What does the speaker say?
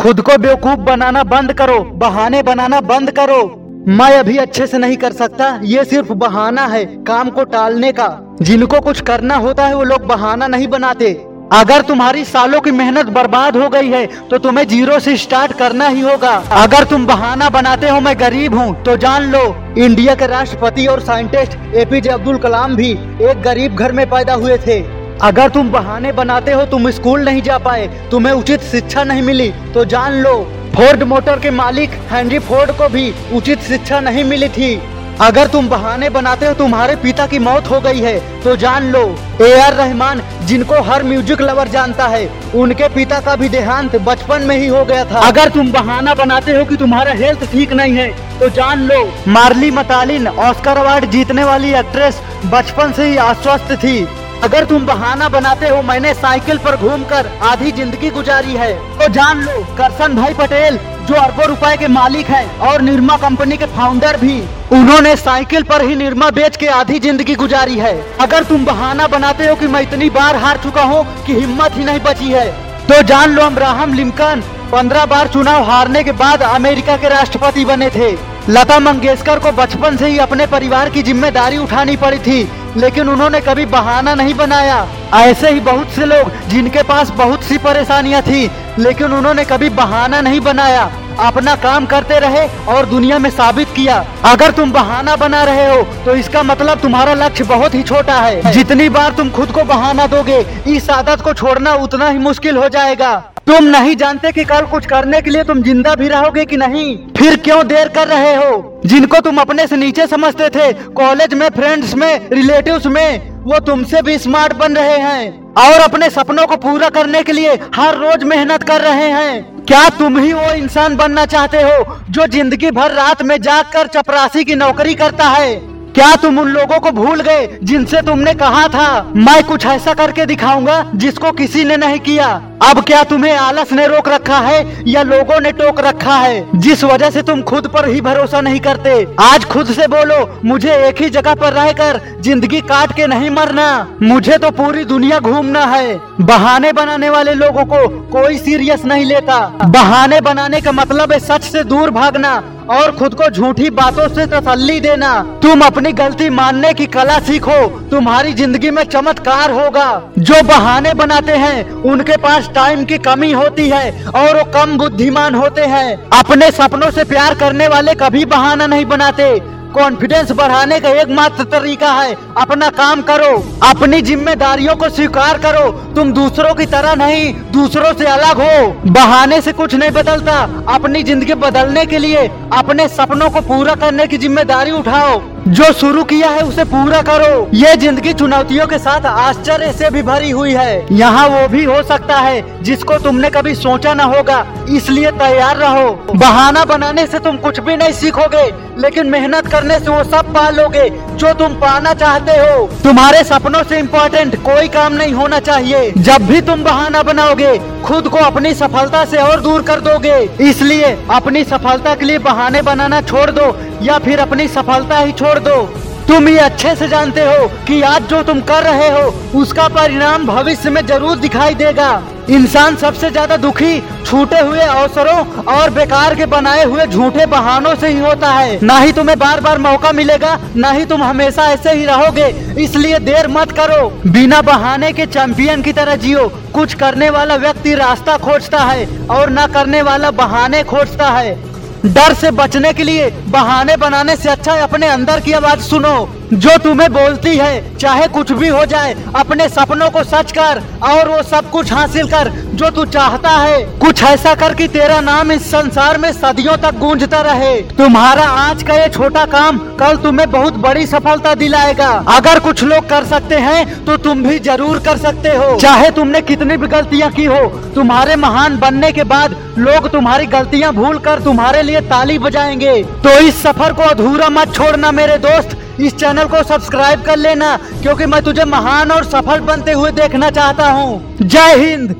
खुद को बेवकूफ़ बनाना बंद करो, बहाने बनाना बंद करो। मैं अभी अच्छे से नहीं कर सकता, ये सिर्फ़ बहाना है काम को टालने का। जिनको कुछ करना होता है वो लोग बहाना नहीं बनाते। अगर तुम्हारी सालों की मेहनत बर्बाद हो गई है तो तुम्हें ज़ीरो से स्टार्ट करना ही होगा। अगर तुम बहाना बनाते हो, मैं गरीब हूँ तो जान लो, इंडिया के राष्ट्रपति और साइंटिस्ट एपीजे अब्दुल कलाम भी एक गरीब घर में पैदा हुए थे। अगर तुम बहाने बनाते हो, तुम स्कूल नहीं जा पाए, तुम्हें उचित शिक्षा नहीं मिली तो जान लो, फोर्ड मोटर के मालिक हेनरी फोर्ड को भी उचित शिक्षा नहीं मिली थी। अगर तुम बहाने बनाते हो, तुम्हारे पिता की मौत हो गई है तो जान लो, ए आर रहमान, जिनको हर म्यूज़िक लवर जानता है, उनके पिता का भी देहांत बचपन में ही हो गया था। अगर तुम बहाना बनाते हो कि तुम्हारा हेल्थ ठीक नहीं है तो जान लो, मार्ली मतालिन ऑस्कर अवार्ड जीतने वाली एक्ट्रेस बचपन से ही अस्वस्थ थी। अगर तुम बहाना बनाते हो मैंने साइकिल पर घूमकर आधी ज़िंदगी गुजारी है तो जान लो, करसन भाई पटेल, जो अरबों रुपए के मालिक हैं और निर्मा कंपनी के फाउंडर भी, उन्होंने साइकिल पर ही निर्मा बेच के आधी ज़िंदगी गुजारी है। अगर तुम बहाना बनाते हो कि मैं इतनी बार हार चुका हूँ कि हिम्मत ही नहीं बची है तो जान लो अब्राहम लिंकन पंद्रह बार चुनाव हारने के बाद अमेरिका के राष्ट्रपति बने थे। लता मंगेशकर को बचपन से ही अपने परिवार की ज़िम्मेदारी उठानी पड़ी थी। लेकिन उन्होंने कभी बहाना नहीं बनाया। ऐसे ही बहुत से लोग जिनके पास बहुत सी परेशानियाँ थी, लेकिन उन्होंने कभी बहाना नहीं बनाया। अपना काम करते रहे और दुनिया में साबित किया। अगर तुम बहाना बना रहे हो तो इसका मतलब तुम्हारा लक्ष्य बहुत ही छोटा है। जितनी बार तुम खुद को बहाना दोगे, इस आदत को छोड़ना उतना ही मुश्किल हो जाएगा। तुम नहीं जानते कि कल कुछ करने के लिए तुम ज़िंदा भी रहोगे कि नहीं? फिर क्यों देर कर रहे हो? जिनको तुम अपने से नीचे समझते थे कॉलेज में फ्रेंड्स में रिलेटिव्स में, वो तुमसे भी स्मार्ट बन रहे हैं। और अपने सपनों को पूरा करने के लिए हर रोज मेहनत कर रहे हैं। क्या तुम ही वो इंसान बनना चाहते हो, जो ज़िंदगी भर रात में जाग कर चपरासी की नौकरी करता है? क्या तुम उन लोगों को भूल गए जिनसे तुमने कहा था, मैं कुछ ऐसा करके दिखाऊँगा जिसको किसी ने नहीं किया। अब क्या तुम्हें आलस ने रोक रखा है या लोगों ने टोक रखा है? जिस वजह से तुम खुद पर ही भरोसा नहीं करते। आज खुद से बोलो, मुझे एक ही जगह पर रहकर ज़िंदगी काट के नहीं मरना। मुझे तो पूरी दुनिया घूमना है। बहाने बनाने वाले लोगों को कोई सीरियस नहीं लेता। बहाने बनाने का मतलब है सच से दूर भागना। और खुद को झूठी बातों से तसल्ली देना। तुम अपनी गलती मानने की कला सीखो। तुम्हारी ज़िंदगी में चमत्कार होगा। जो बहाने बनाते हैं, उनके पास टाइम की कमी होती है और वो कम बुद्धिमान होते हैं। अपने सपनों से प्यार करने वाले कभी बहाना नहीं बनाते। कॉन्फिडेंस बढ़ाने का एकमात्र तरीका है, अपना काम करो, अपनी जिम्मेदारियों को स्वीकार करो। तुम दूसरों की तरह नहीं, दूसरों से अलग हो। बहाने से कुछ नहीं बदलता, अपनी ज़िंदगी बदलने के लिए अपने सपनों को पूरा करने की ज़िम्मेदारी उठाओ। जो शुरू किया है उसे पूरा करो। ये ज़िंदगी चुनौतियों के साथ आश्चर्य से भी भरी हुई है। यहाँ वो भी हो सकता है, जिसको तुमने कभी सोचा न होगा। इसलिए तैयार रहो। बहाना बनाने से तुम कुछ भी नहीं सीखोगे, लेकिन मेहनत करने से वो सब पा लोगे जो तुम पाना चाहते हो। तुम्हारे सपनों से इम्पोर्टेंट कोई काम नहीं होना चाहिए। जब भी तुम बहाना बनाओगे, खुद को अपनी सफलता से और दूर कर दोगे। इसलिए अपनी सफलता के लिए बहाने बनाना छोड़ दो, या फिर अपनी सफलता ही छोड़ दो। तुम ये अच्छे से जानते हो कि आज जो तुम कर रहे हो, उसका परिणाम भविष्य में ज़रूर दिखाई देगा। इंसान सबसे ज़्यादा दुखी, छूटे हुए अवसरों और बेकार के बनाए हुए झूठे बहानों से ही होता है। ना ही तुम्हें बार बार मौका मिलेगा, ना ही तुम हमेशा ऐसे ही रहोगे। इसलिए देर मत करो। बिना बहाने के चैंपियन की तरह जियो। कुछ करने वाला व्यक्ति रास्ता खोजता है और न करने वाला बहाने खोजता है। डर से बचने के लिए बहाने बनाने से अच्छा है, अपने अंदर की आवाज़ सुनो। जो तुम्हें बोलती है, चाहे कुछ भी हो जाए, अपने सपनों को सच कर और वो सब कुछ हासिल कर जो तू चाहता है। कुछ ऐसा कर कि तेरा नाम इस संसार में सदियों तक गूंजता रहे। तुम्हारा आज का ये छोटा काम कल तुम्हें बहुत बड़ी सफलता दिलाएगा। अगर कुछ लोग कर सकते हैं तो तुम भी ज़रूर कर सकते हो। चाहे तुमने कितनी भी गलतियाँ की हो, तुम्हारे महान बनने के बाद लोग तुम्हारी गलतियाँ भूल कर तुम्हारे लिए ताली बजाएँगे। तो इस सफ़र को अधूरा मत छोड़ना मेरे दोस्त। इस चैनल को सब्सक्राइब कर लेना, क्योंकि मैं तुझे महान और सफल बनते हुए देखना चाहता हूँ। जय हिंद।